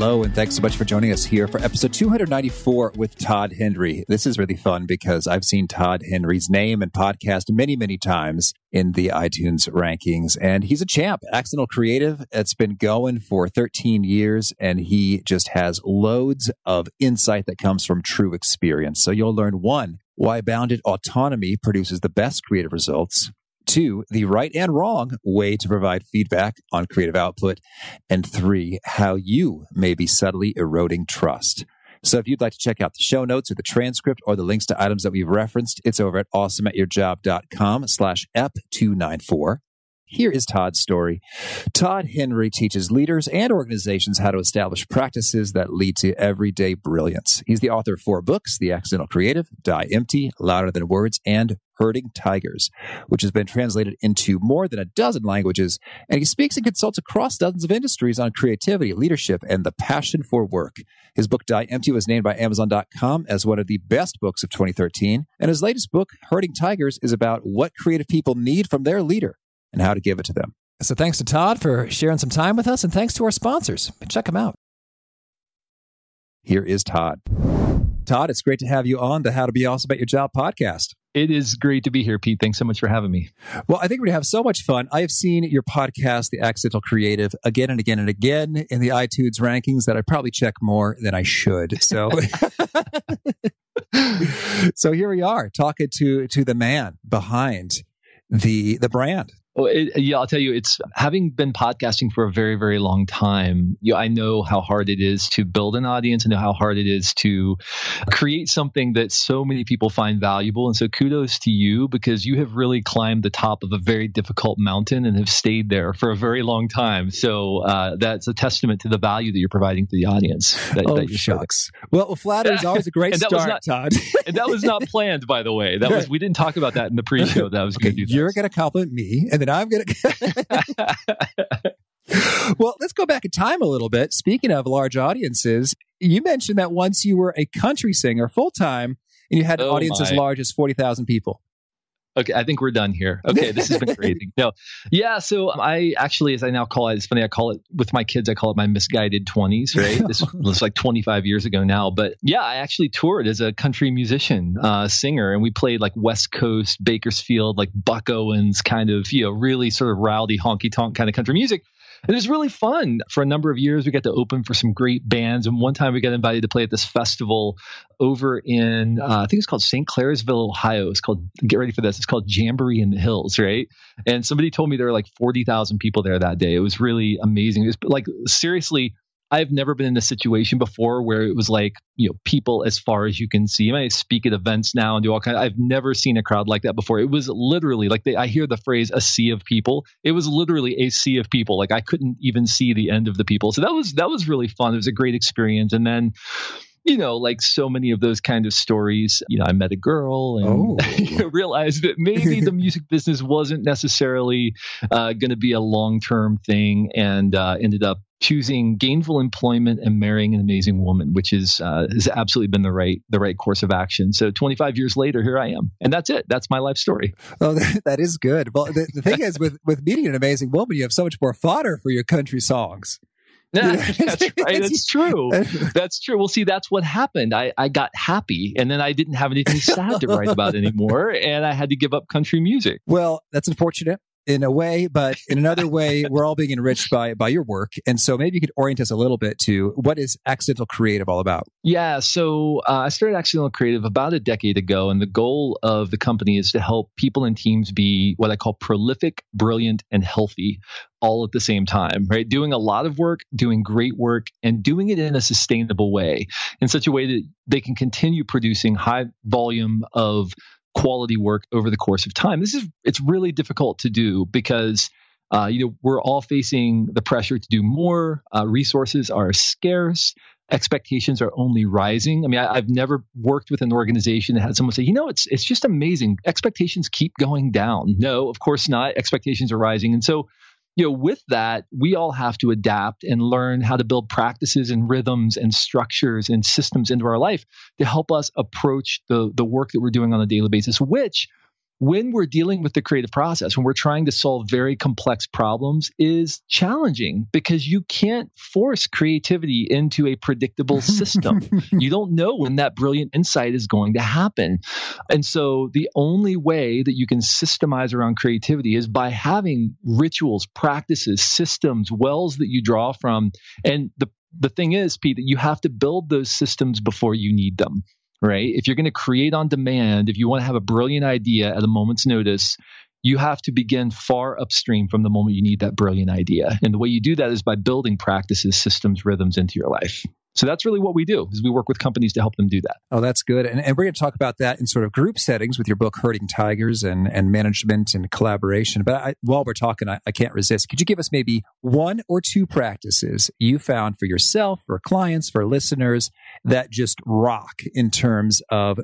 Hello, and thanks so much for joining us here for episode 294 with Todd Henry. This is really fun because I've seen Todd Henry's name and podcast many, many times in the iTunes rankings, and he's a champ. Accidental Creative, it's been going for 13 years, and he just has loads of insight that comes from true experience. So you'll learn one, why bounded autonomy produces the best creative results. Two, the right and wrong way to provide feedback on creative output. And three, how you may be subtly eroding trust. So if you'd like to check out the show notes or the transcript or the links to items that we've referenced, it's over at awesomeatyourjob.com slash ep294. Here is Todd's story. Todd Henry teaches leaders and organizations how to establish practices that lead to everyday brilliance. He's the author of four books, The Accidental Creative, Die Empty, Louder Than Words, and Herding Tigers, which has been translated into more than a dozen languages. And he speaks and consults across dozens of industries on creativity, leadership, and the passion for work. His book, Die Empty, was named by Amazon.com as one of the best books of 2013. And his latest book, Herding Tigers, is about what creative people need from their leader and how to give it to them. So thanks to Todd for sharing some time with us, and thanks to our sponsors. Check them out. Here is Todd. Todd, it's great to have you on the How to Be Awesome at Your Job podcast. It is great to be here, Pete. Thanks so much for having me. Well, I think we're going to have so much fun. I have seen your podcast, The Accidental Creative, again and again and again in the iTunes rankings that I probably check more than I should. So, so here we are talking to to the man behind the the brand well, it, yeah, I'll tell you, it's having been podcasting for a very, very long time. You I know how hard it is to build an audience. I know how hard it is to create something that so many people find valuable. And so, kudos to you because you have really climbed the top of a very difficult mountain and have stayed there for a very long time. So uh, that's a testament to the value that you're providing to the audience. That, oh, that shucks. Well, flattery is always a great start, not, Todd. and that was not planned, by the way. That was we didn't talk about that in the pre-show. That I was going to do. You're going to compliment me, and then I'm going to. well, let's go back in time a little bit. Speaking of large audiences, you mentioned that once you were a country singer full time and you had an Oh, audience as large as 40,000 people. Okay, I think we're done here. Okay, this has been crazy. No, yeah. So I actually, as I now call it, it's funny. I call it with my kids. I call it my misguided twenties. Right. This was like 25 years ago now. But yeah, I actually toured as a country musician, uh, singer, and we played like West Coast, Bakersfield, like Buck Owens, kind of you know, really sort of rowdy, honky tonk kind of country music. It was really fun. For a number of years, we got to open for some great bands. And one time we got invited to play at this festival over in, uh, I think it's called St. Clairsville, Ohio. It's called, get ready for this, it's called Jamboree in the Hills, right? And somebody told me there were like 40,000 people there that day. It was really amazing. It was like, seriously, I've never been in a situation before where it was like, you know, people as far as you can see. I speak at events now and do all kind. I've never seen a crowd like that before. It was literally like they, I hear the phrase "a sea of people." It was literally a sea of people. Like I couldn't even see the end of the people. So that was that was really fun. It was a great experience. And then you know, like so many of those kind of stories, you know, I met a girl and Oh. realized that maybe the music business wasn't necessarily uh, going to be a long term thing, and uh, ended up choosing gainful employment and marrying an amazing woman, which is uh, has absolutely been the right the right course of action. So 25 years later, here I am, and that's it. That's my life story. Oh, that, is good. Well, the, the thing is, with, with meeting an amazing woman, you have so much more fodder for your country songs. Yeah, that's right. That's true. That's true. Well, see, that's what happened. I, I got happy, and then I didn't have anything sad to write about anymore, and I had to give up country music. Well, that's unfortunate in a way, but in another way, we're all being enriched by by your work. And so maybe you could orient us a little bit to what is accidental creative all about. Yeah, so uh, I started Accidental Creative about a decade ago, and the goal of the company is to help people and teams be what I call prolific, brilliant, and healthy all at the same time, right? Doing a lot of work, doing great work, and doing it in a sustainable way, in such a way that they can continue producing high volume of quality work over the course of time. This is it's really difficult to do because uh, you know we're all facing the pressure to do more. Uh, resources are scarce. Expectations are only rising. I mean, I, I've never worked with an organization that had someone say, you know, it's it's just amazing. Expectations keep going down. No, of course not. Expectations are rising, and so you know, with that, we all have to adapt and learn how to build practices and rhythms and structures and systems into our life to help us approach the the work that we're doing on a daily basis, which when we're dealing with the creative process, when we're trying to solve very complex problems, is challenging because you can't force creativity into a predictable system. you don't know when that brilliant insight is going to happen. And so the only way that you can systemize around creativity is by having rituals, practices, systems, wells that you draw from. And the the thing is, Pete, that you have to build those systems before you need them right? If you're going to create on demand, if you want to have a brilliant idea at a moment's notice, you have to begin far upstream from the moment you need that brilliant idea. And the way you do that is by building practices, systems, rhythms into your life. So that's really what we do is we work with companies to help them do that. Oh, that's good. And, and we're going to talk about that in sort of group settings with your book, Herding Tigers and, and management and collaboration. But I, while we're talking, I, I can't resist. Could you give us maybe one or two practices you found for yourself, for clients, for listeners that just rock in terms of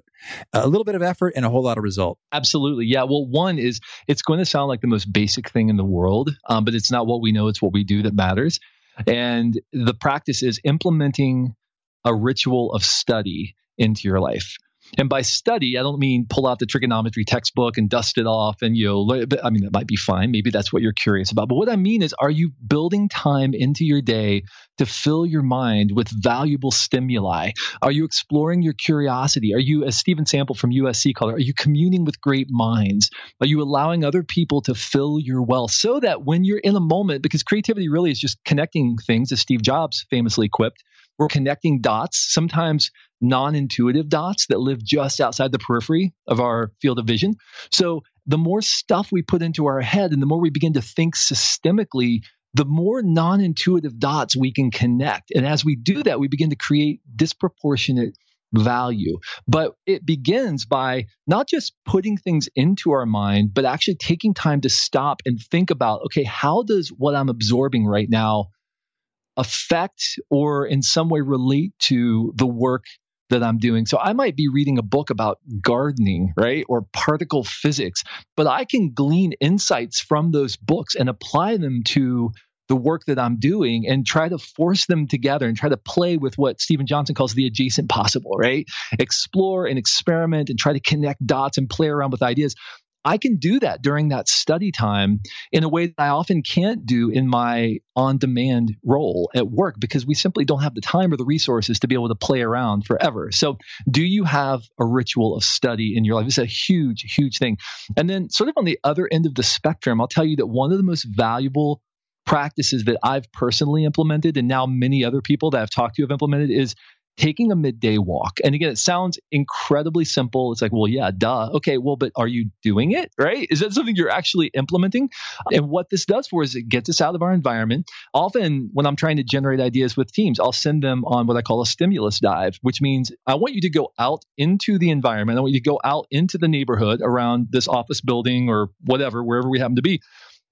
a little bit of effort and a whole lot of result? Absolutely. Yeah. Well, one is it's going to sound like the most basic thing in the world, um, but it's not what we know, it's what we do that matters. And the practice is implementing a ritual of study into your life. And by study, I don't mean pull out the trigonometry textbook and dust it off and you know, I mean that might be fine. Maybe that's what you're curious about. But what I mean is, are you building time into your day to fill your mind with valuable stimuli? Are you exploring your curiosity? Are you, as Steven Sample from USC called it, are you communing with great minds? Are you allowing other people to fill your well so that when you're in a moment, because creativity really is just connecting things, as Steve Jobs famously quipped, we're connecting dots, sometimes non intuitive dots that live just outside the periphery of our field of vision. So the more stuff we put into our head and the more we begin to think systemically, the more non intuitive dots we can connect. And as we do that, we begin to create disproportionate value. But it begins by not just putting things into our mind, but actually taking time to stop and think about okay, how does what I'm absorbing right now affect or in some way relate to the work that I'm doing. So I might be reading a book about gardening, right? Or particle physics, but I can glean insights from those books and apply them to the work that I'm doing and try to force them together and try to play with what Steven Johnson calls the adjacent possible, right? Explore and experiment and try to connect dots and play around with ideas. I can do that during that study time in a way that I often can't do in my on demand role at work because we simply don't have the time or the resources to be able to play around forever. So, do you have a ritual of study in your life? It's a huge, huge thing. And then, sort of on the other end of the spectrum, I'll tell you that one of the most valuable practices that I've personally implemented and now many other people that I've talked to have implemented is taking a midday walk. And again, it sounds incredibly simple. It's like, well, yeah, duh. Okay, well, but are you doing it? Right? Is that something you're actually implementing? And what this does for is it gets us out of our environment. Often, when I'm trying to generate ideas with teams, I'll send them on what I call a stimulus dive, which means I want you to go out into the environment. I want you to go out into the neighborhood around this office building or whatever, wherever we happen to be.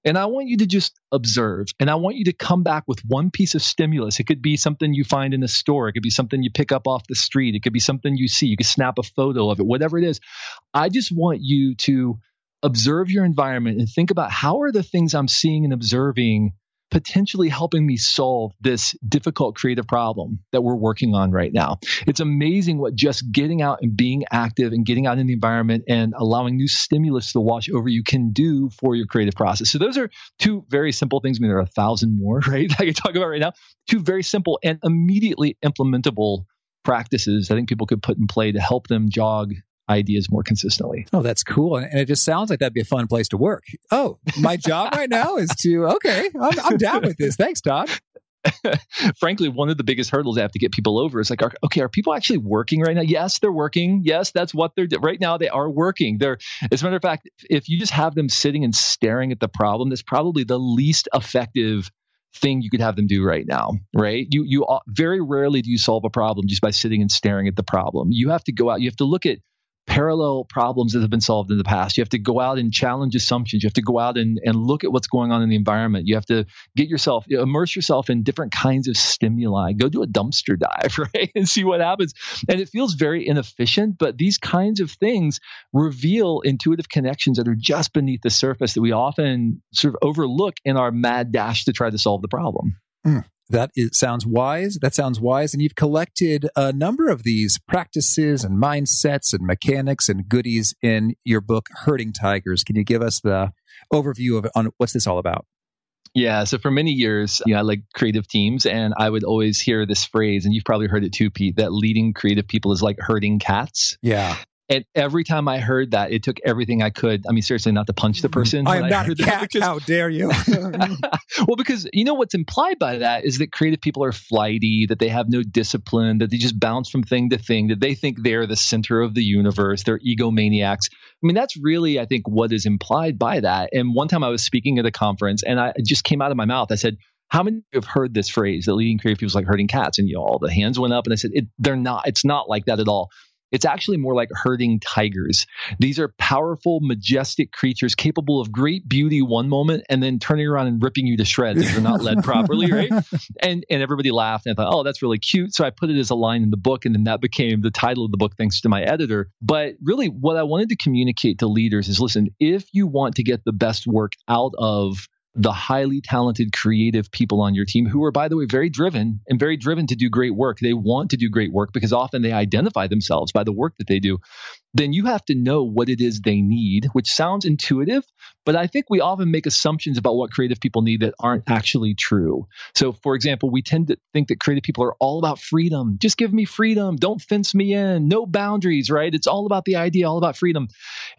And I want you to just observe. And I want you to come back with one piece of stimulus. It could be something you find in a store. It could be something you pick up off the street. It could be something you see. You could snap a photo of it, whatever it is. I just want you to observe your environment and think about how are the things I'm seeing and observing potentially helping me solve this difficult creative problem that we're working on right now. It's amazing what just getting out and being active and getting out in the environment and allowing new stimulus to wash over you can do for your creative process. So those are two very simple things. I mean, there are a thousand more, right? I can talk about right now. Two very simple and immediately implementable practices I think people could put in play to help them jog ideas more consistently. Oh, that's cool. And, it just sounds like that'd be a fun place to work. Oh, my job right now is to, okay, I'm, I'm down with this. Thanks, Todd. frankly, one of the biggest hurdles I have to get people over is like, are, okay, are people actually working right now? Yes, they're working. Yes, that's what they're doing. Right now, they are working. They're, as a matter of fact, if you just have them sitting and staring at the problem, that's probably the least effective thing you could have them do right now, right? You, you uh, very rarely do you solve a problem just by sitting and staring at the problem. You have to go out, you have to look at parallel problems that have been solved in the past. You have to go out and challenge assumptions. You have to go out and, and look at what's going on in the environment. You have to get yourself, immerse yourself in different kinds of stimuli. Go do a dumpster dive, right? And see what happens. And it feels very inefficient, but these kinds of things reveal intuitive connections that are just beneath the surface that we often sort of overlook in our mad dash to try to solve the problem. Mm. That is, sounds wise. That sounds wise. And you've collected a number of these practices and mindsets and mechanics and goodies in your book, Herding Tigers. Can you give us the overview of on what's this all about? Yeah. So for many years, you know, I like creative teams and I would always hear this phrase, and you've probably heard it too, Pete, that leading creative people is like herding cats. Yeah. And every time I heard that, it took everything I could. I mean, seriously, not to punch the mm-hmm. person. I am not a cat. Because, How dare you? well, because you know what's implied by that is that creative people are flighty, that they have no discipline, that they just bounce from thing to thing, that they think they're the center of the universe, they're egomaniacs. I mean, that's really, I think, what is implied by that. And one time I was speaking at a conference and I just came out of my mouth. I said, how many have heard this phrase that leading creative people is like herding cats? And you know, all the hands went up and I said, it, they're not, it's not like that at all. It's actually more like herding tigers. These are powerful, majestic creatures capable of great beauty one moment and then turning around and ripping you to shreds if you're not led properly, right? And and everybody laughed and I thought, oh, that's really cute. So I put it as a line in the book, and then that became the title of the book thanks to my editor. But really, what I wanted to communicate to leaders is listen, if you want to get the best work out of the highly talented, creative people on your team who are, by the way, very driven and very driven to do great work. They want to do great work because often they identify themselves by the work that they do then you have to know what it is they need, which sounds intuitive, but I think we often make assumptions about what creative people need that aren't actually true. So, for example, we tend to think that creative people are all about freedom. Just give me freedom. Don't fence me in. No boundaries, right? It's all about the idea, all about freedom.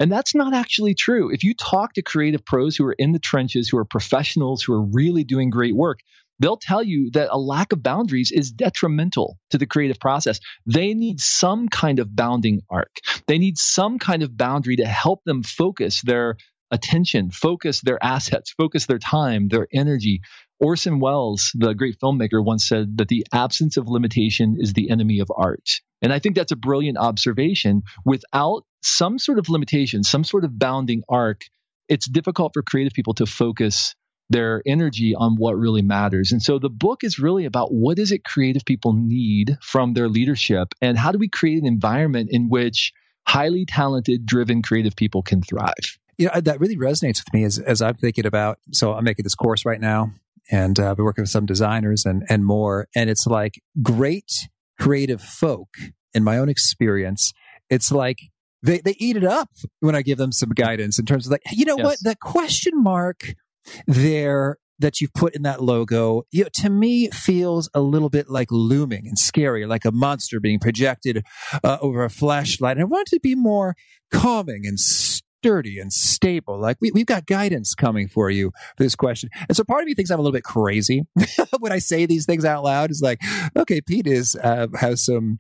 And that's not actually true. If you talk to creative pros who are in the trenches, who are professionals, who are really doing great work, they'll tell you that a lack of boundaries is detrimental to the creative process. They need some kind of bounding arc. They need some kind of boundary to help them focus their attention, focus their assets, focus their time, their energy. Orson Welles, the great filmmaker, once said that the absence of limitation is the enemy of art. And I think that's a brilliant observation. Without some sort of limitation, some sort of bounding arc, it's difficult for creative people to focus their energy on what really matters. And so the book is really about what is it creative people need from their leadership and how do we create an environment in which highly talented, driven creative people can thrive. You know, that really resonates with me as, as I'm thinking about, so I'm making this course right now and uh, I've been working with some designers and, and more. And it's like great creative folk in my own experience. It's like they, they eat it up when I give them some guidance in terms of like, you know yes. what, the question mark there that you've put in that logo, you know, to me feels a little bit like looming and scary, like a monster being projected uh, over a flashlight. And I want it to be more calming and sturdy and stable. Like we, we've got guidance coming for you for this question. And so part of me thinks I'm a little bit crazy when I say these things out loud. It's like, okay, Pete is uh, has some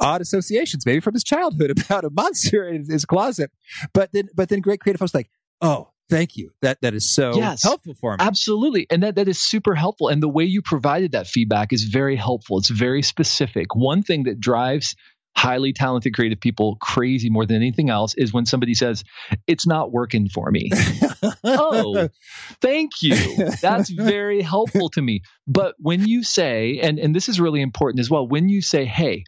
odd associations, maybe from his childhood about a monster in his closet. But then, but then great creative folks like, oh, Thank you. That that is so yes, helpful for me. Absolutely. And that, that is super helpful. And the way you provided that feedback is very helpful. It's very specific. One thing that drives highly talented creative people crazy more than anything else is when somebody says, It's not working for me. oh, thank you. That's very helpful to me. But when you say, and, and this is really important as well, when you say, Hey,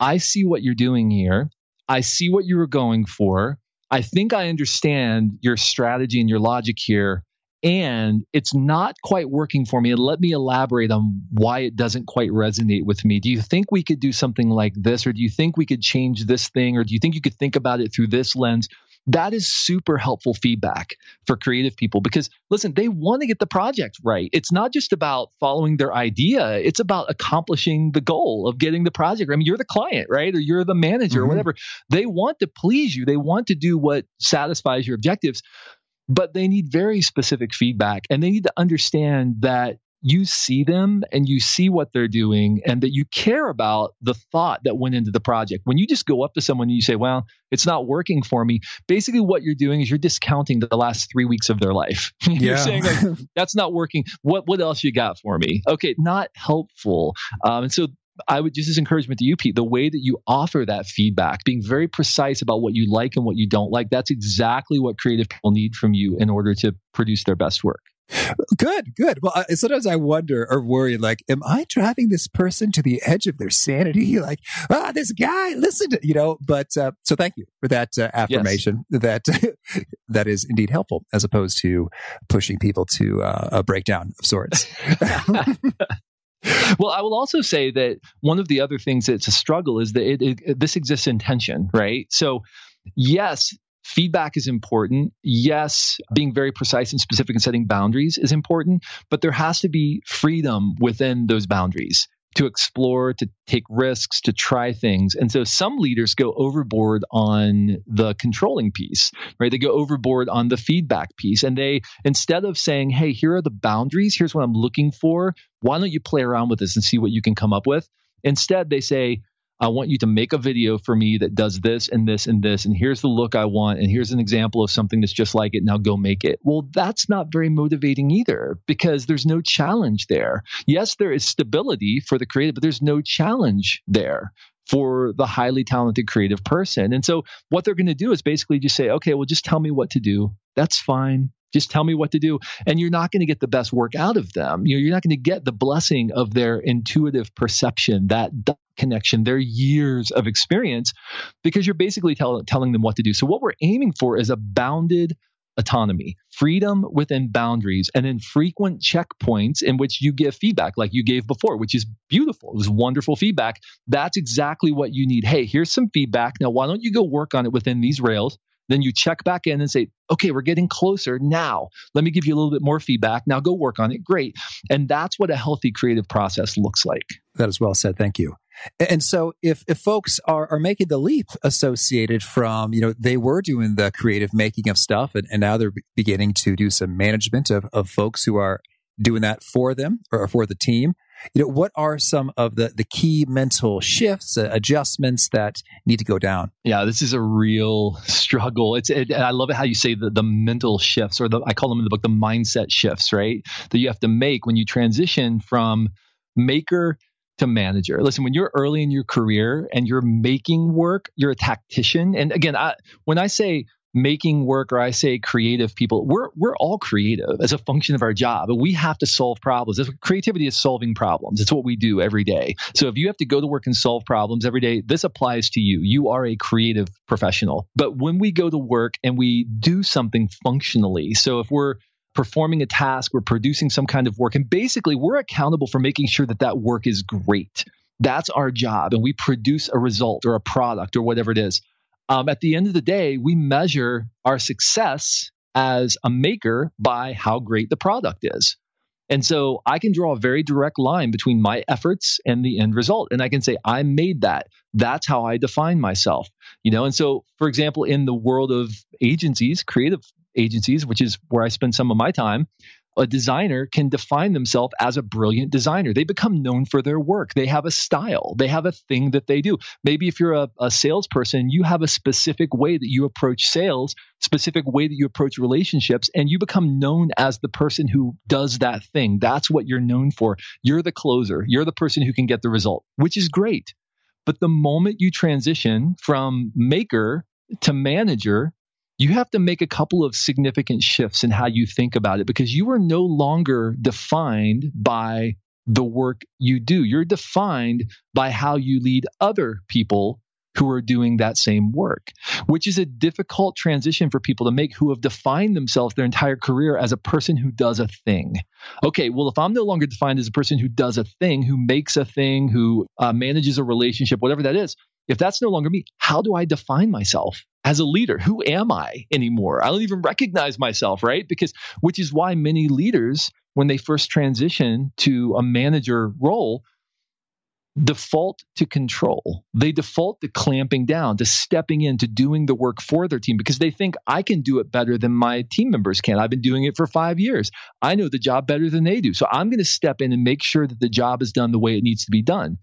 I see what you're doing here. I see what you were going for. I think I understand your strategy and your logic here, and it's not quite working for me. And let me elaborate on why it doesn't quite resonate with me. Do you think we could do something like this, or do you think we could change this thing, or do you think you could think about it through this lens? That is super helpful feedback for creative people because listen, they want to get the project right. It's not just about following their idea, it's about accomplishing the goal of getting the project. I mean, you're the client, right? Or you're the manager mm-hmm. or whatever. They want to please you, they want to do what satisfies your objectives. But they need very specific feedback and they need to understand that you see them and you see what they're doing and that you care about the thought that went into the project. When you just go up to someone and you say, Well, it's not working for me, basically what you're doing is you're discounting the last three weeks of their life. you're saying, like, That's not working. What, what else you got for me? Okay, not helpful. Um, and so I would just as encouragement to you, Pete, the way that you offer that feedback, being very precise about what you like and what you don't like, that's exactly what creative people need from you in order to produce their best work. Good, good. Well, I, sometimes I wonder or worry, like, am I driving this person to the edge of their sanity? Like, ah, this guy, listen to, you know, but, uh, so thank you for that uh, affirmation yes. that, that is indeed helpful as opposed to pushing people to uh, a breakdown of sorts. well, I will also say that one of the other things that's a struggle is that it, it, this exists in tension, right? So, yes, feedback is important. Yes, being very precise and specific and setting boundaries is important, but there has to be freedom within those boundaries to explore, to take risks, to try things. And so some leaders go overboard on the controlling piece, right? They go overboard on the feedback piece. And they, instead of saying, hey, here are the boundaries, here's what I'm looking for, why don't you play around with this and see what you can come up with? Instead, they say, I want you to make a video for me that does this and this and this. And here's the look I want. And here's an example of something that's just like it. Now go make it. Well, that's not very motivating either because there's no challenge there. Yes, there is stability for the creative, but there's no challenge there for the highly talented creative person. And so what they're going to do is basically just say, okay, well, just tell me what to do. That's fine. Just tell me what to do. And you're not going to get the best work out of them. You know, you're not going to get the blessing of their intuitive perception, that connection, their years of experience, because you're basically tell, telling them what to do. So, what we're aiming for is a bounded autonomy, freedom within boundaries, and then frequent checkpoints in which you give feedback, like you gave before, which is beautiful. It was wonderful feedback. That's exactly what you need. Hey, here's some feedback. Now, why don't you go work on it within these rails? Then you check back in and say, okay, we're getting closer now. Let me give you a little bit more feedback. Now go work on it. Great. And that's what a healthy creative process looks like. That is well said. Thank you. And so if, if folks are, are making the leap associated from, you know, they were doing the creative making of stuff and, and now they're beginning to do some management of, of folks who are doing that for them or for the team you know what are some of the the key mental shifts uh, adjustments that need to go down yeah this is a real struggle it's it, i love it how you say the, the mental shifts or the i call them in the book the mindset shifts right that you have to make when you transition from maker to manager. Listen, when you're early in your career and you're making work, you're a tactician. And again, I, when I say making work or I say creative people, we're we're all creative as a function of our job. We have to solve problems. Creativity is solving problems. It's what we do every day. So if you have to go to work and solve problems every day, this applies to you. You are a creative professional. But when we go to work and we do something functionally, so if we're performing a task, we're producing some kind of work, and basically we're accountable for making sure that that work is great. That's our job, and we produce a result or a product or whatever it is um, at the end of the day, we measure our success as a maker by how great the product is. And so I can draw a very direct line between my efforts and the end result. And I can say, I made that. That's how I define myself. You know, and so for example, in the world of agencies, creative agencies, which is where I spend some of my time, a designer can define themselves as a brilliant designer. They become known for their work. They have a style. They have a thing that they do. Maybe if you're a, a, salesperson, you have a specific way that you approach sales, specific way that you approach relationships, and you become known as the person who does that thing. That's what you're known for. You're the closer. You're the person who can get the result, which is great. But the moment you transition from maker to manager, you have to make a couple of significant shifts in how you think about it because you are no longer defined by the work you do. You're defined by how you lead other people who are doing that same work, which is a difficult transition for people to make who have defined themselves their entire career as a person who does a thing. Okay, well, if I'm no longer defined as a person who does a thing, who makes a thing, who uh, manages a relationship, whatever that is, if that's no longer me, how do I define myself? as a leader. Who am I anymore? I don't even recognize myself, right? Because, which is why many leaders, when they first transition to a manager role, default to control. They default to clamping down, to stepping in, to doing the work for their team because they think I can do it better than my team members can. I've been doing it for five years. I know the job better than they do. So I'm going to step in and make sure that the job is done the way it needs to be done.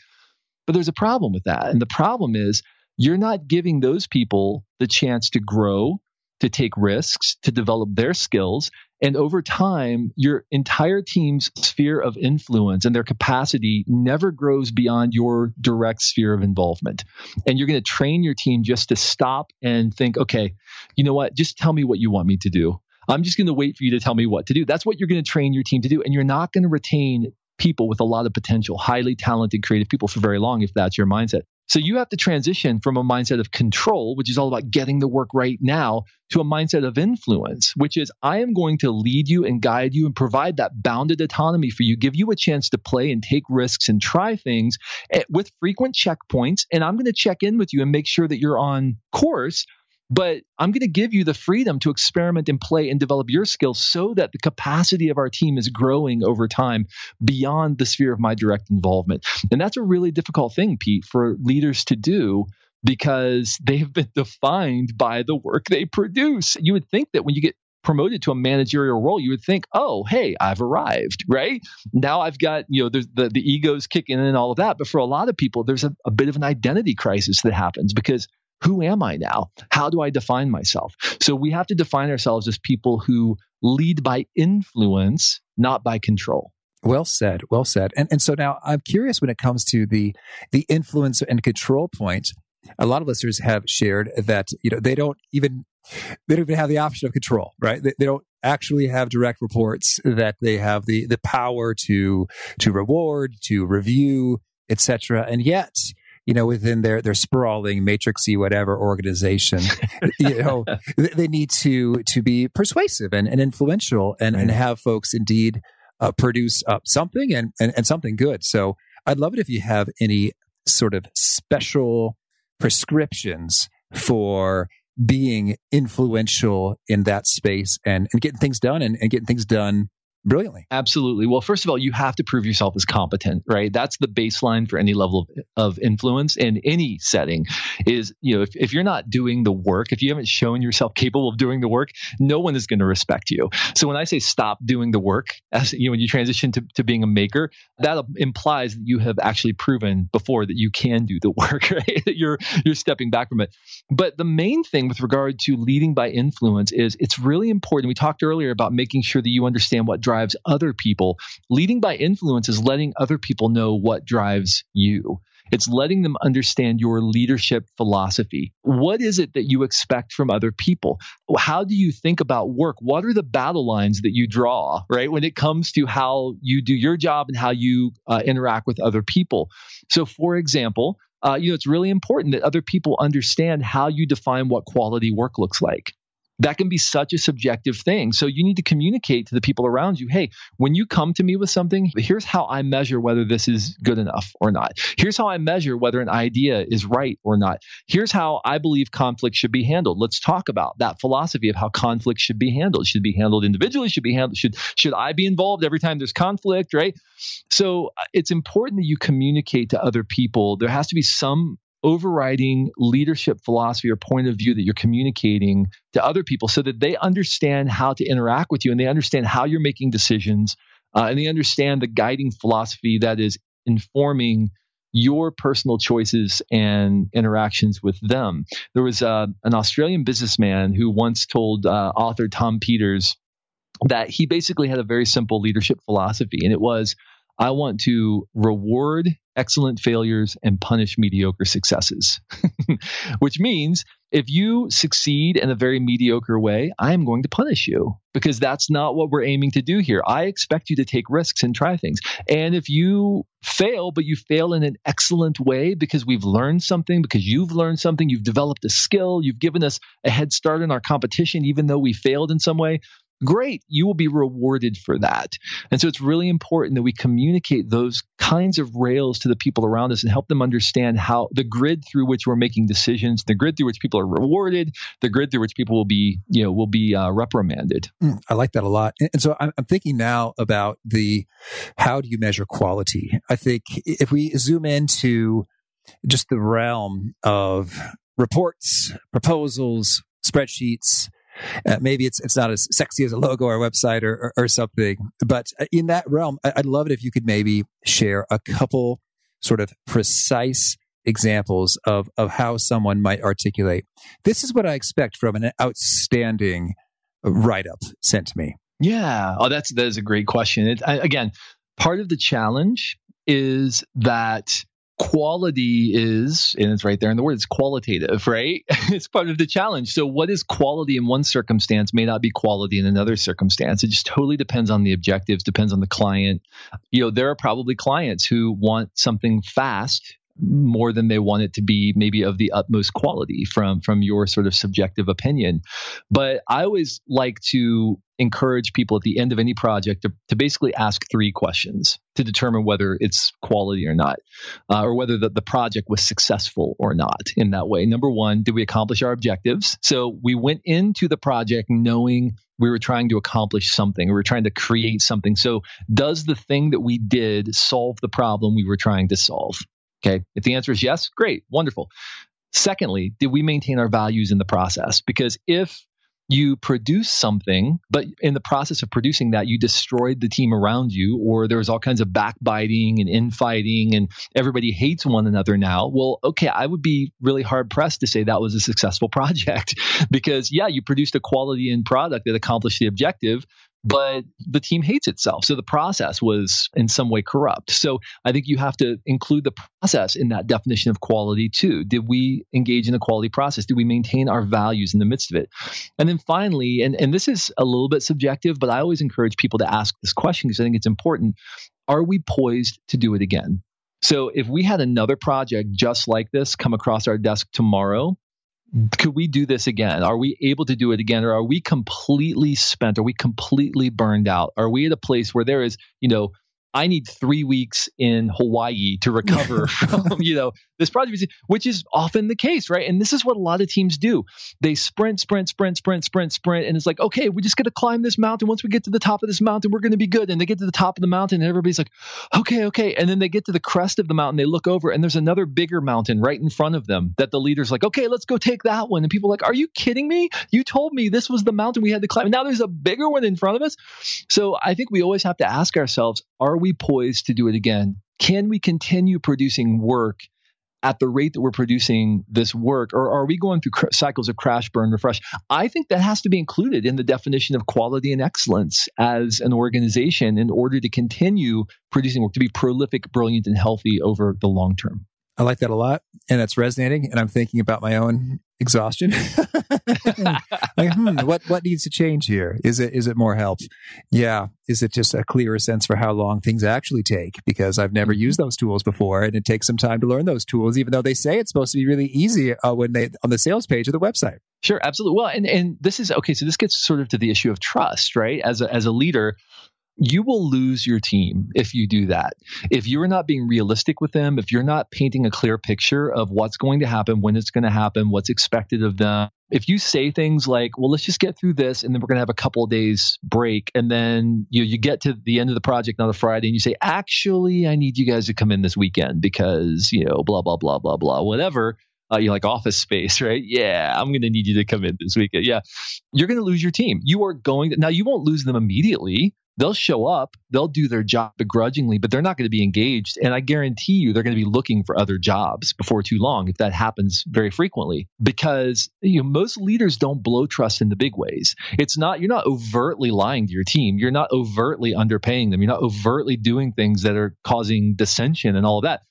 But there's a problem with that. And the problem is you're not giving those people the chance to grow, to take risks, to develop their skills. And over time, your entire team's sphere of influence and their capacity never grows beyond your direct sphere of involvement. And you're going to train your team just to stop and think, okay, you know what? Just tell me what you want me to do. I'm just going to wait for you to tell me what to do. That's what you're going to train your team to do. And you're not going to retain people with a lot of potential, highly talented, creative people for very long if that's your mindset. So you have to transition from a mindset of control, which is all about getting the work right now, to a mindset of influence, which is I am going to lead you and guide you and provide that bounded autonomy for you, give you a chance to play and take risks and try things eh, with frequent checkpoints. And I'm going to check in with you and make sure that you're on course but I'm going to give you the freedom to experiment and play and develop your skills so that the capacity of our team is growing over time beyond the sphere of my direct involvement. And that's a really difficult thing, Pete, for leaders to do because they have been defined by the work they produce. You would think that when you get promoted to a managerial role, you would think, oh, hey, I've arrived, right? Now I've got, you know, the, the egos kicking in and all of that. But for a lot of people, there's a, a bit of an identity crisis that happens because who am I now? How do I define myself? So we have to define ourselves as people who lead by influence, not by control. Well said. Well said. And and so now I'm curious when it comes to the the influence and control point. A lot of listeners have shared that you know they don't even they don't even have the option of control, right? They, they don't actually have direct reports that they have the the power to to reward, to review, etc. And yet you know, within their their sprawling matrixy whatever organization, you know, they need to to be persuasive and, and influential and, right. and have folks indeed uh, produce uh, something and, and and something good. So I'd love it if you have any sort of special prescriptions for being influential in that space and, and getting things done and, and getting things done brilliantly. Absolutely. Well, first of all, you have to prove yourself as competent, right? That's the baseline for any level of, of influence in any setting is, you know, if, if you're not doing the work, if you haven't shown yourself capable of doing the work, no one is going to respect you. So when I say stop doing the work, as you know, when you transition to, to being a maker, that implies that you have actually proven before that you can do the work, right? that you're, you're stepping back from it. But the main thing with regard to leading by influence is it's really important. We talked earlier about making sure that you understand what drives other people. Leading by influence is letting other people know what drives you. It's letting them understand your leadership philosophy. What is it that you expect from other people? How do you think about work? What are the battle lines that you draw, right, when it comes to how you do your job and how you uh, interact with other people? So, for example, uh, you know, it's really important that other people understand how you define what quality work looks like that can be such a subjective thing. So you need to communicate to the people around you hey, when you come to me with something, here's how I measure whether this is good enough or not. Here's how I measure whether an idea is right or not. Here's how I believe conflict should be handled. Let's talk about that philosophy of how conflict should be handled. Should be handled individually, should be handled should should I be involved every time there's conflict, right? So uh, it's important that you communicate to other people. There has to be some overriding leadership philosophy or point of view that you're communicating to other people so that they understand how to interact with you and they understand how you're making decisions uh, and they understand the guiding philosophy that is informing your personal choices and interactions with them. There was uh, an Australian businessman who once told uh, author Tom Peters that he basically had a very simple leadership philosophy, and it was I want to reward excellent failures and punish mediocre successes. Which means if you succeed in a very mediocre way, I am going to punish you because that's not what we're aiming to do here. I expect you to take risks and try things. And if you fail, but you fail in an excellent way because we've learned something, because you've learned something, you've developed a skill, you've given us a head start in our competition, even though we failed in some way, great, you will be rewarded for that. And so it's really important that we communicate those kinds of rails to the people around us and help them understand how the grid through which we're making decisions, the grid through which people are rewarded, the grid through which people will be, you know, will be uh, reprimanded. Mm, I like that a lot. And so I'm, I'm thinking now about the how do you measure quality? I think if we zoom into just the realm of reports, proposals, spreadsheets, uh, maybe it's it's not as sexy as a logo or a website or, or, or something, but uh, in that realm, I'd love it if you could maybe share a couple sort of precise examples of of how someone might articulate. This is what I expect from an outstanding write up sent to me. Yeah. Oh, that's that is a great question. It, I, again, part of the challenge is that quality is, and it's right there in the word, it's qualitative, right? it's part of the challenge. So, what is quality in one circumstance may not be quality in another circumstance. It just totally depends on the objectives, depends on the client. You know, there are probably clients who want something fast more than they want it to be maybe of the utmost quality from from your sort of subjective opinion. But i always like to encourage people at the end of any project to, to basically ask three questions to determine whether it's quality or not uh, or whether the, the project was successful or not in that way. Number one did we accomplish our objectives? So we went into the project knowing we were trying to accomplish something we were trying to create something. So does the thing that we did solve the problem we were trying to solve Okay. If the answer is yes, great, wonderful. Secondly, did we maintain our values in the process? Because if you produce something, but in the process of producing that, you destroyed the team around you, or there was all kinds of backbiting and infighting, and everybody hates one another now. Well, okay, I would be really hard pressed to say that was a successful project because, yeah, you produced a quality in product that accomplished the objective, but the team hates itself. So the process was in some way corrupt. So I think you have to include the process in that definition of quality too. Did we engage in a quality process? Did we maintain our values in the midst of it? And then finally, and, and this is a little bit subjective, but I always encourage people to ask this question because I think it's important. Are we poised to do it again? So if we had another project just like this come across our desk tomorrow, could we do this again? Are we able to do it again? Or are we completely spent? Are we completely burned out? Are we at a place where there is, you know, I need three weeks in Hawaii to recover from, you know, this project, which is often the case, right? And this is what a lot of teams do. They sprint, sprint, sprint, sprint, sprint, sprint. And it's like, okay, we're just going to climb this mountain. Once we get to the top of this mountain, we're going to be good. And they get to the top of the mountain and everybody's like, okay, okay. And then they get to the crest of the mountain. They look over and there's another bigger mountain right in front of them that the leader's like, okay, let's go take that one. And people are like, are you kidding me? You told me this was the mountain we had to climb. And now there's a bigger one in front of us. So I think we always have to ask ourselves, are we poised to do it again? Can we continue producing work at the rate that we're producing this work, or are we going through cr- cycles of crash, burn, refresh? I think that has to be included in the definition of quality and excellence as an organization in order to continue producing work, to be prolific, brilliant, and healthy over the long term. I like that a lot, and it's resonating. And I'm thinking about my own exhaustion. like, hmm, what what needs to change here? Is it is it more help? Yeah. Is it just a clearer sense for how long things actually take? Because I've never used those tools before, and it takes some time to learn those tools, even though they say it's supposed to be really easy uh, when they on the sales page of the website. Sure, absolutely. Well, and and this is okay. So this gets sort of to the issue of trust, right? As a as a leader, you will lose your team if you do that. If you're not being realistic with them, if you're not painting a clear picture of what's going to happen, when it's going to happen, what's expected of them, if you say things like, well, let's just get through this and then we're going to have a couple of days break. And then you, you get to the end of the project on a Friday and you say, actually, I need you guys to come in this weekend because, you know, blah, blah, blah, blah, blah, whatever. Uh, you like office space, right? Yeah, I'm going to need you to come in this weekend. Yeah. You're going to lose your team. You are going to, now you won't lose them immediately they'll show up, they'll do their job begrudgingly, but they're not going to be engaged. And I guarantee you they're going to be looking for other jobs before too long if that happens very frequently because you know, most leaders don't blow trust in the big ways. It's not, you're not overtly lying to your team. You're not overtly underpaying them. You're not overtly doing things that are causing dissension and all of that.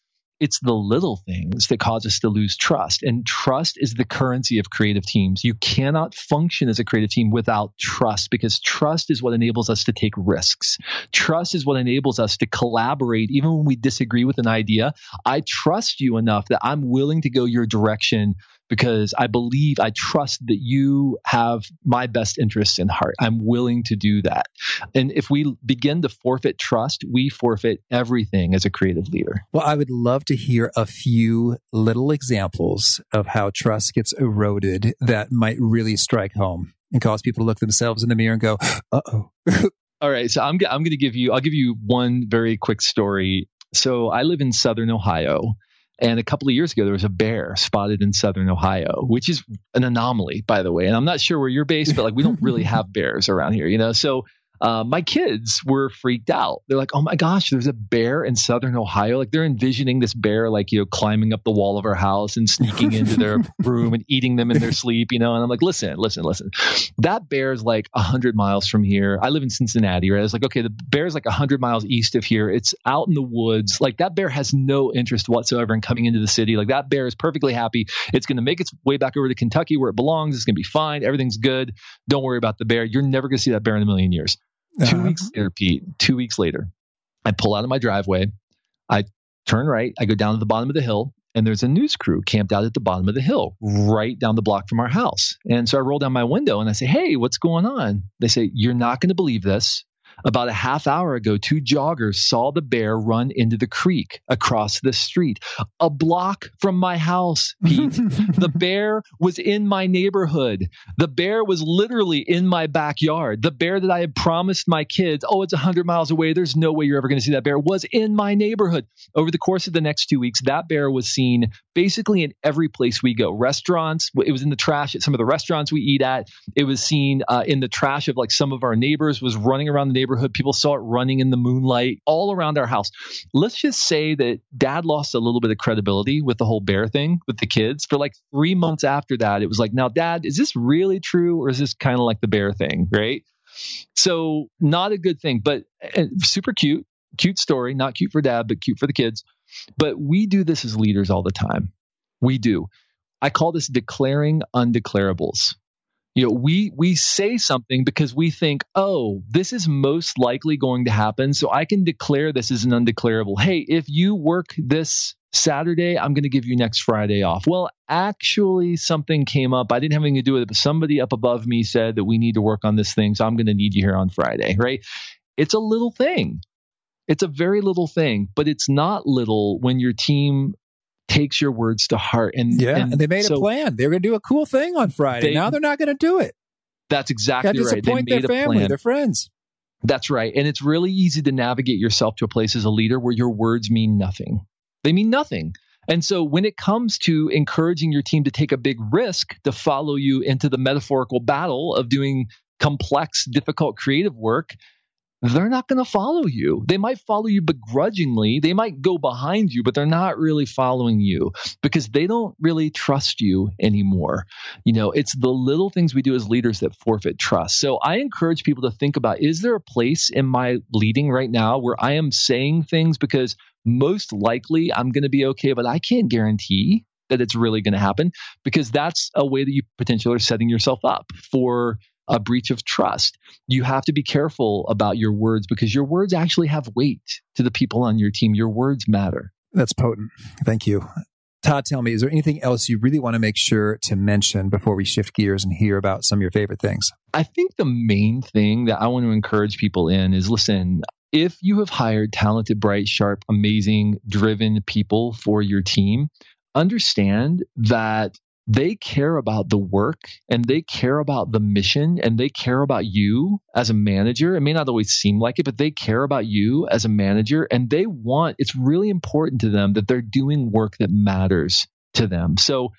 It's the little things that cause us to lose trust. And trust is the currency of creative teams. You cannot function as a creative team without trust because trust is what enables us to take risks. Trust is what enables us to collaborate even when we disagree with an idea. I trust you enough that I'm willing to go your direction because I believe, I trust that you have my best interests in heart. I'm willing to do that. And if we begin to forfeit trust, we forfeit everything as a creative leader. Well, I would love to hear a few little examples of how trust gets eroded that might really strike home and cause people to look themselves in the mirror and go, uh oh. All right. So I'm, I'm going to give you, I'll give you one very quick story. So I live in Southern Ohio and a couple of years ago, there was a bear spotted in southern Ohio, which is an anomaly, by the way. And I'm not sure where you're based, but like we don't really have bears around here, you know? So uh, my kids were freaked out. They're like, "Oh my gosh, there's a bear in southern Ohio!" Like they're envisioning this bear, like you know, climbing up the wall of our house and sneaking into their room and eating them in their sleep. You know, and I'm like, "Listen, listen, listen. That bear is like hundred miles from here. I live in Cincinnati, right? It's like, okay, the bear is like hundred miles east of here. It's out in the woods. Like that bear has no interest whatsoever in coming into the city. Like that bear is perfectly happy. It's going to make its way back over to Kentucky where it belongs. It's going to be fine. Everything's good. Don't worry about the bear. You're never going to see that bear in a million years." Uh-huh. Two weeks later, Pete, two weeks later, I pull out of my driveway. I turn right. I go down to the bottom of the hill, and there's a news crew camped out at the bottom of the hill, right down the block from our house. And so I roll down my window and I say, Hey, what's going on? They say, You're not going to believe this. About a half hour ago, two joggers saw the bear run into the creek across the street, a block from my house, Pete. the bear was in my neighborhood. The bear was literally in my backyard. The bear that I had promised my kids, oh, it's 100 miles away. There's no way you're ever going to see that bear, was in my neighborhood. Over the course of the next two weeks, that bear was seen basically in every place we go restaurants. It was in the trash at some of the restaurants we eat at. It was seen uh, in the trash of like some of our neighbors, was running around the neighborhood neighborhood. People saw it running in the moonlight all around our house. Let's just say that dad lost a little bit of credibility with the whole bear thing with the kids. For like three months after that, it was like, now, dad, is this really true or is this kind of like the bear thing? Right. So, not a good thing, but uh, super cute, cute story. Not cute for dad, but cute for the kids. But we do this as leaders all the time. We do. I call this declaring undeclarables you know we we say something because we think oh this is most likely going to happen. So i can declare this as an undeclarable. Hey if you work this saturday i'm going to give you next friday off. Well actually something came up. I didn't have anything to do with it but somebody up above me said that we need to work on this thing so i'm going to need you here on friday right? It's a little thing. It's a very little thing but it's not little when your team takes your words to heart. And yeah, and, and they made so a plan. They were going to do a cool thing on Friday. They, now they're not going to do it. That's exactly right. They made their family, their friends. That's right. And it's really easy to navigate yourself to a place as a leader where your words mean nothing. They mean nothing. And so when it comes to encouraging your team to take a big risk to follow you into the metaphorical battle of doing complex, difficult creative work, they're not going to follow you. They might follow you begrudgingly. They might go behind you, but they're not really following you because they don't really trust you anymore. You know, it's the little things we do as leaders that forfeit trust. So I encourage people to think about is there a place in my leading right now where I am saying things because most likely I'm going to be okay, but I can't guarantee that it's really going to happen because that's a way that you potentially are setting yourself up for a breach of trust. You have to be careful about your words because your words actually have weight to the people on your team. Your words matter. That's potent. Thank you. Todd, tell me, is there anything else you really want to make sure to mention before we shift gears and hear about some of your favorite things? I think the main thing that I want to encourage people in is listen, if you have hired talented, bright, sharp, amazing, driven people for your team, understand that they care about the work and they care about the mission and they care about you as a manager. It may not always seem like it, but they care about you as a manager and they want, it's really important to them that they're doing work that matters to them. So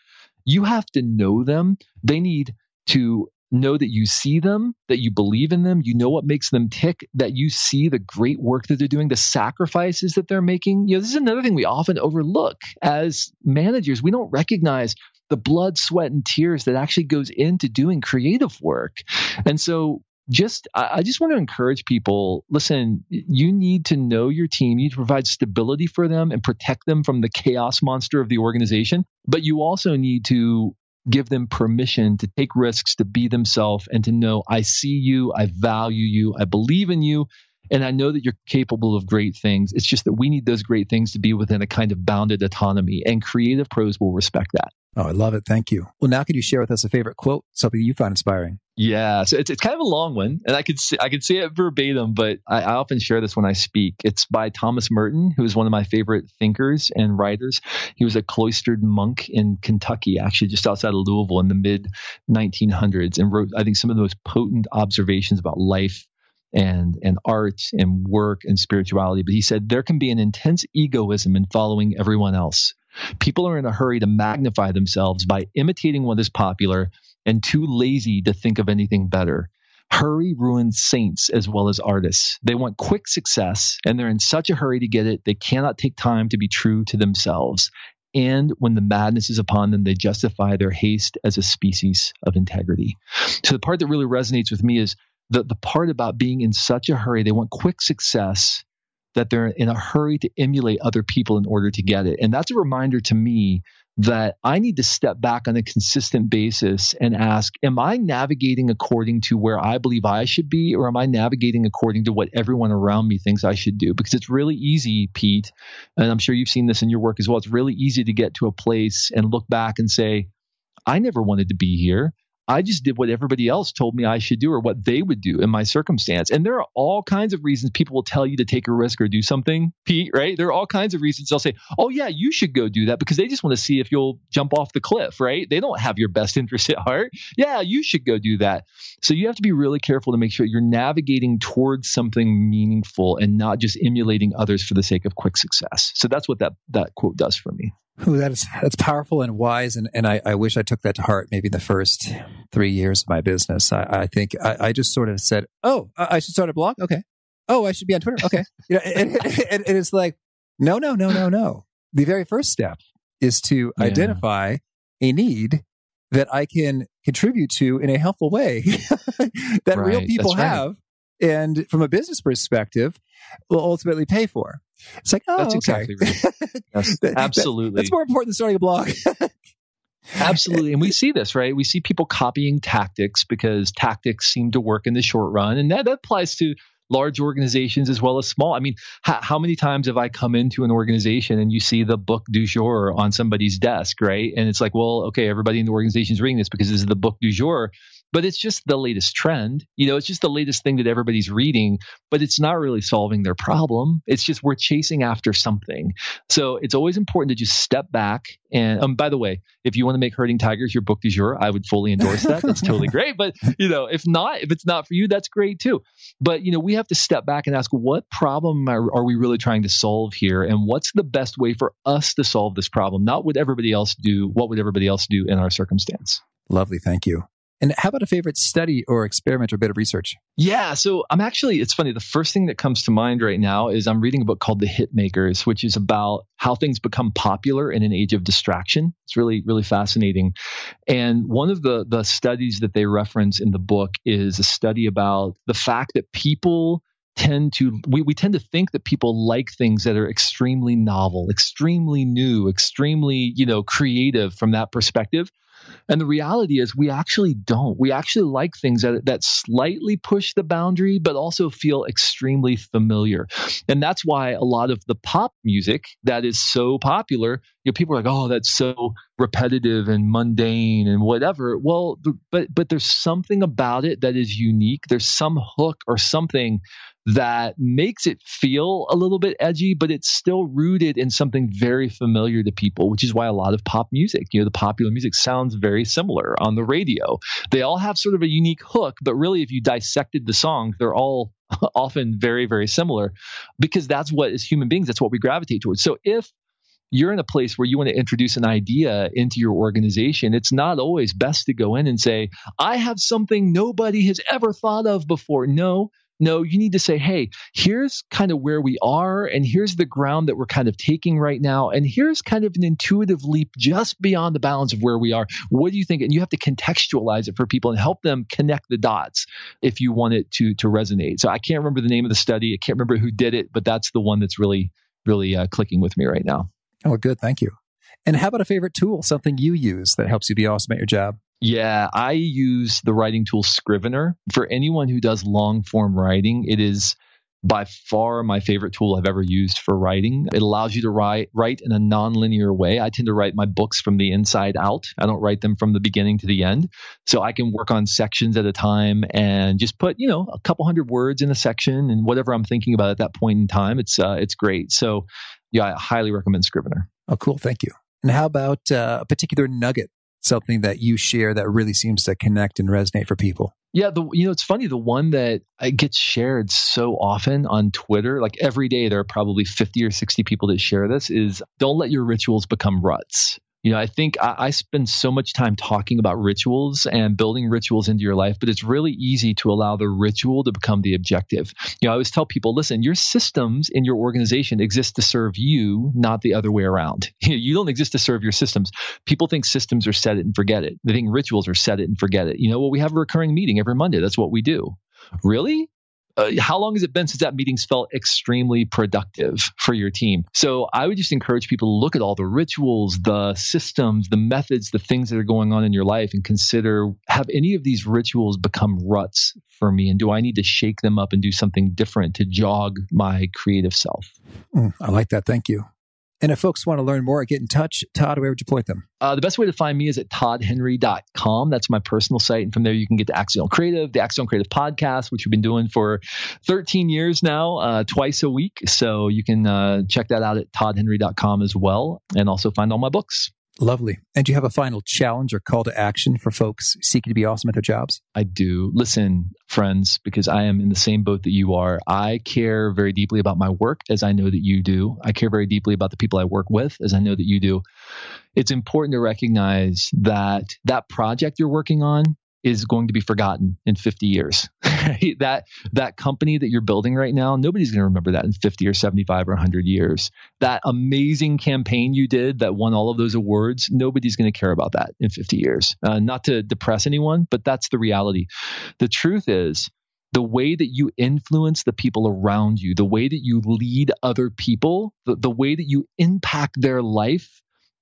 you have to know them. They need to know that you see them, that you believe in them, you know what makes them tick, that you see the great work that they're doing, the sacrifices that they're making. You know, this is another thing we often overlook as managers. We don't recognize the blood, sweat, and tears that actually goes into doing creative work. And so just I just want to encourage people listen you need to know your team you need to provide stability for them and protect them from the chaos monster of the organization but you also need to give them permission to take risks to be themselves and to know i see you i value you i believe in you and I know that you're capable of great things. It's just that we need those great things to be within a kind of bounded autonomy, and creative pros will respect that. Oh, I love it. Thank you. Well, now could you share with us a favorite quote, something you find inspiring? Yeah, so it's, it's kind of a long one, and I could see, I could say it verbatim, but I, I often share this when I speak. It's by Thomas Merton, who is one of my favorite thinkers and writers. He was a cloistered monk in Kentucky, actually just outside of Louisville in the mid 1900s, and wrote I think some of the most potent observations about life and and art and work and spirituality. But he said there can be an intense egoism in following everyone else. People are in a hurry to magnify themselves by imitating what is popular and too lazy to think of anything better. Hurry ruins saints as well as artists. They want quick success and they're in such a hurry to get it, they cannot take time to be true to themselves. And when the madness is upon them, they justify their haste as a species of integrity. So the part that really resonates with me is the, the part about being in such a hurry. They want quick success that they're in a hurry to emulate other people in order to get it. And that's a reminder to me that I need to step back on a consistent basis and ask, am I navigating according to where I believe I should be, or am I navigating according to what everyone around me thinks I should do? Because it's really easy, Pete, and I'm sure you've seen this in your work as well. It's really easy to get to a place and look back and say, I never wanted to be here. I just did what everybody else told me I should do or what they would do in my circumstance. And there are all kinds of reasons people will tell you to take a risk or do something, Pete, right? There are all kinds of reasons they'll say, oh, yeah, you should go do that because they just want to see if you'll jump off the cliff, right? They don't have your best interest at heart. Yeah, you should go do that. So you have to be really careful to make sure you're navigating towards something meaningful and not just emulating others for the sake of quick success. So that's what that, that quote does for me. Ooh, that is that's powerful and wise, and, and I, I wish I took that to heart. Maybe the first three years of my business, I, I think I, I just sort of said, "Oh, I should start a blog." Okay. Oh, I should be on Twitter. Okay. You know, and, and, and it's like, no, no, no, no, no. The very first step is to yeah. identify a need that I can contribute to in a helpful way that right. real people right. have, and from a business perspective, will ultimately pay for. It's like, oh, that's okay. exactly right. Yes, absolutely. that's more important than starting a blog. Absolutely. And we see this, right? We see people copying tactics because tactics seem to work in the short run. And that, that applies to large organizations as well as small. I mean, how, how many times have I come into an organization and you see the book du jour on somebody's desk, right? And it's like, well, okay, everybody in the organization is reading this because this is the book du jour but it's just the latest trend. You know, it's just the latest thing that everybody's reading, but it's not really solving their problem. It's just we're chasing after something. So it's always important to just step back. And um, by the way, if you want to make Herding Tigers your book du jour, I would fully endorse that. That's totally great. But, you know, if not, if it's not for you, that's great too. But, you know, we have to step back and ask what problem are, are we really trying to solve here? And what's the best way for us to solve this problem? Not what everybody else do. What would everybody else do in our circumstance? Lovely. Thank you. And how about a favorite study or experiment or bit of research? Yeah, so I'm actually, it's funny. The first thing that comes to mind right now is I'm reading a book called The Hitmakers, which is about how things become popular in an age of distraction. It's really, really fascinating. And one of the, the studies that they reference in the book is a study about the fact that people tend to we, we tend to think that people like things that are extremely novel extremely new extremely you know creative from that perspective and the reality is, we actually don't. We actually like things that, that slightly push the boundary, but also feel extremely familiar. And that's why a lot of the pop music that is so popular, you know, people are like, oh, that's so repetitive and mundane and whatever. Well, but but there's something about it that is unique. There's some hook or something that makes it feel a little bit edgy, but it's still rooted in something very familiar to people, which is why a lot of pop music, you know, the popular music sounds very similar on the radio. They all have sort of a unique hook, but really, if you dissected the songs, they're all often very, very similar because that's what, as human beings, that's what we gravitate towards. So if you're in a place where you want to introduce an idea into your organization, it's not always best to go in and say, I have something nobody has ever thought of before. No, no, you need to say, hey, here's kind of where we are, and here's the ground that we're kind of taking right now, and here's kind of an intuitive leap just beyond the bounds of where we are. What do you think? And you have to contextualize it for people and help them connect the dots if you want it to to resonate. So I can't remember the name of the study. I can't remember who did it, but that's the one that's really really uh, clicking with me right now. Oh, good. Thank you. And how about a favorite tool, something you use that helps you be awesome at your job? Yeah, I use the writing tool Scrivener. For anyone who does long form writing, it is by far my favorite tool I've ever used for writing. It allows you to write write in a nonlinear way. I tend to write my books from the inside out. I don't write them from the beginning to the end. So I can work on sections at a time and just put, you know, a couple hundred words in a section and whatever I'm thinking about at that point in time. It's uh, it's great. So yeah, I highly recommend Scrivener. Oh, cool. Thank you. And how about uh, a particular nugget something that you share that really seems to connect and resonate for people? Yeah, the you know it's funny the one that gets shared so often on Twitter, like every day there are probably 50 or 60 people that share this is don't let your rituals become ruts You know, I think I, I, spend so much time talking about rituals and building rituals into your life, but it's really easy to allow the ritual to become the objective. You know, I always tell people, listen, your systems in your organization exist to serve you, not the other way around. You don't exist to serve your systems. People think systems are set it and forget it. They think rituals are set it and forget it. You know, well, we have a recurring meeting every Monday. That's what we do. Really? Uh, how long has it been since that meeting's felt extremely productive for your team? So I would just encourage people to look at all the rituals, the systems, the methods, the things that are going on in your life and consider have any of these rituals become ruts for me? And do I need to shake them up and do something different to jog my creative self? Mm, I like that. Thank you. And if folks want to learn more, get in touch. Todd, where would you point them? Uh, the best way to find me is at toddhenry.com. That's my personal site. And from there, you can get to Accidental Creative, the Accidental Creative podcast, which we've been doing for 13 years now, uh, twice a week. So you can uh, check that out at toddhenry.com as well. And also find all my books. Lovely. And do you have a final challenge or call to action for folks seeking to be awesome at their jobs? I do. Listen, friends, because I am in the same boat that you are. I care very deeply about my work as I know that you do. I care very deeply about the people I work with as I know that you do. It's important to recognize that that project you're working on is going to be forgotten in 50 years. that that company that you're building right now, nobody's going to remember that in 50 or 75 or 100 years. That amazing campaign you did that won all of those awards, nobody's going to care about that in 50 years. Uh, not to depress anyone, but that's the reality. The truth is, the way that you influence the people around you, the way that you lead other people, the, the way that you impact their life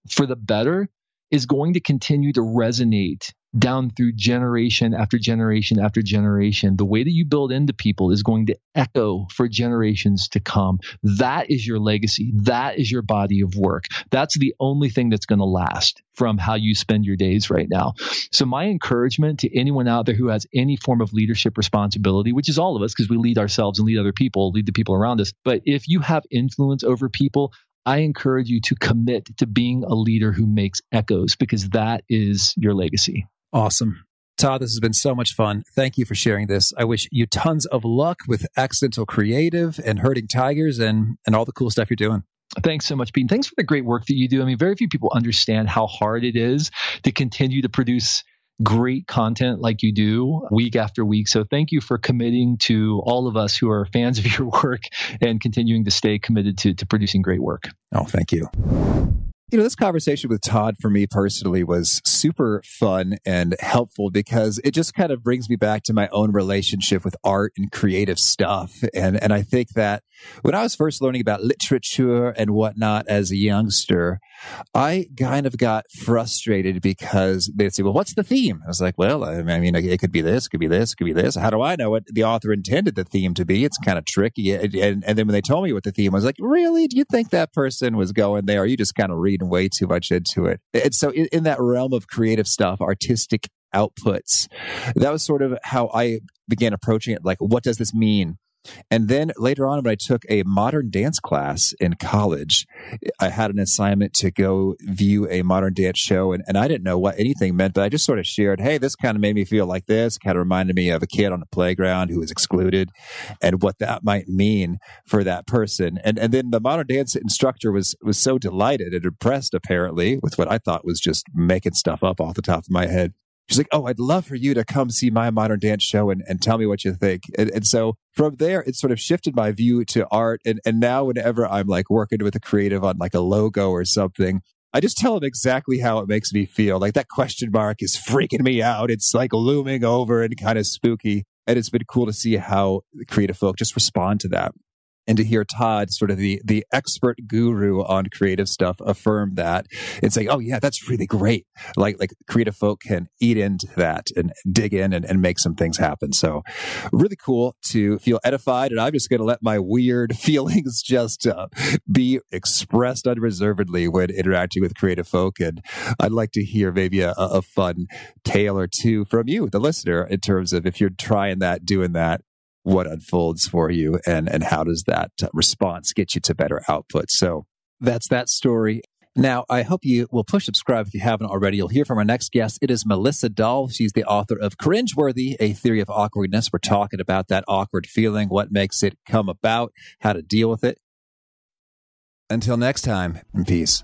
for the better is going to continue to resonate down through generation after generation after generation. The way that you build into people is going to echo for generations to come. That is your legacy. That is your body of work. That's the only thing that's going to last from how you spend your days right now. So, my encouragement to anyone out there who has any form of leadership responsibility, which is all of us because we lead ourselves and lead other people, lead the people around us. But if you have influence over people, I encourage you to commit to being a leader who makes echoes because that is your legacy. Awesome. Todd, this has been so much fun. Thank you for sharing this. I wish you tons of luck with Accidental Creative and Herding Tigers and, and all the cool stuff you're doing. Thanks so much, Pete. Thanks for the great work that you do. I mean, very few people understand how hard it is to continue to produce great content like you do week after week. So thank you for committing to all of us who are fans of your work and continuing to stay committed to, to producing great work. Oh, thank you. You know, this conversation with Todd for me personally was super fun and helpful because it just kind of brings me back to my own relationship with art and creative stuff. And, and I think that when I was first learning about literature and whatnot as a youngster, I kind of got frustrated because they'd say, well, what's the theme? I was like, well, I mean, it could be this, could be this, could be this. How do I know what the author intended the theme to be? It's kind of tricky. And, and, and then when they told me what the theme was, like, really? Do you think that person was going there? You just kind of reading way too much into it? And so in, in that realm of creative stuff, artistic outputs, that was sort of how I began approaching it. Like, what does this mean? And then later on, when I took a modern dance class in college, I had an assignment to go view a modern dance show. And, and I didn't know what anything meant, but I just sort of shared, hey, this kind of made me feel like this, kind of reminded me of a kid on a playground who was excluded and what that might mean for that person. And, and then the modern dance instructor was, was so delighted and impressed, apparently, with what I thought was just making stuff up off the top of my head she's like, Oh, I'd love for you to come see my modern dance show and, and tell me what you think. And, and so from there, it sort of shifted my view to art. And, and now whenever I'm like working with a creative on like a logo or something, I just tell them exactly how it makes me feel. Like that question mark is freaking me out. It's like looming over and kind of spooky. And it's been cool to see how creative folk just respond to that and to hear Todd, sort of the the expert guru on creative stuff, affirm that and say, "Oh yeah, that's really great." Like like creative folk can eat into that and dig in and, and make some things happen. So really cool to feel edified, and I'm just going to let my weird feelings just uh, be expressed unreservedly when interacting with creative folk. And I'd like to hear maybe a, a fun tale or two from you, the listener, in terms of if you're trying that, doing that, what unfolds for you and and how does that uh, response get you to better output so that's that story now, I hope you will push subscribe if you haven't already. You'll hear from our next guest. It is Melissa Dahl. She's the author of Cringeworthy, a theory of awkwardness. We're talking about that awkward feeling, what makes it come about, how to deal with it. Until next time, peace.